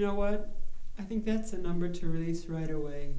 you know what? I think that's a number to release right away.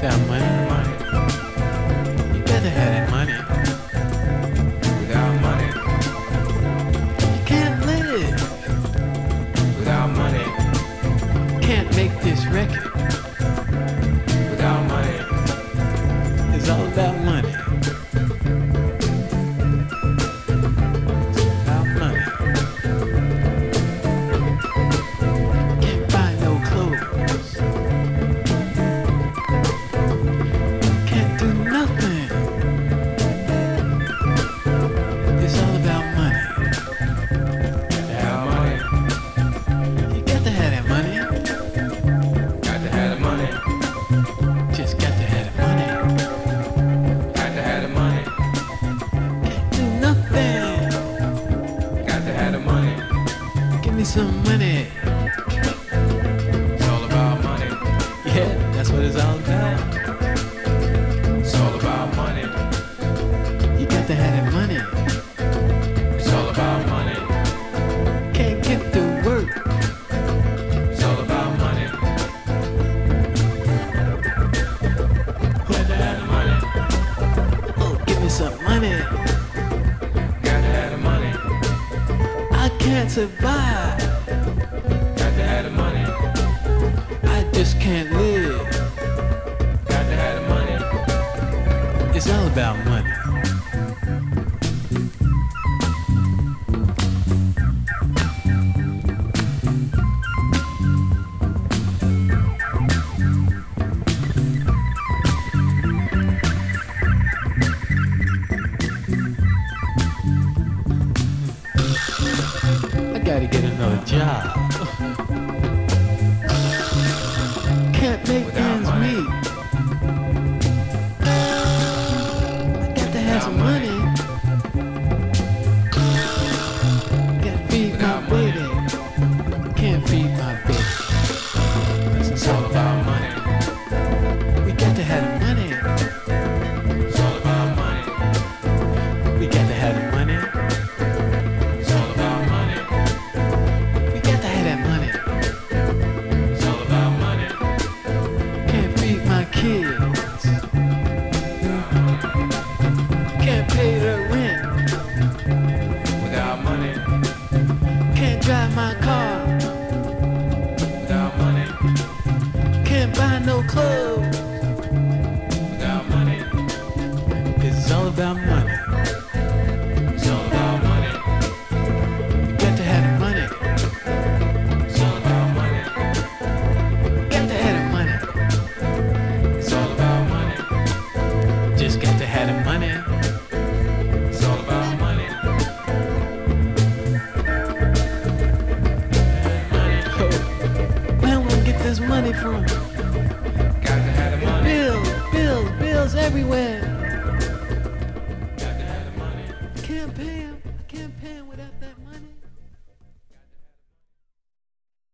Without money.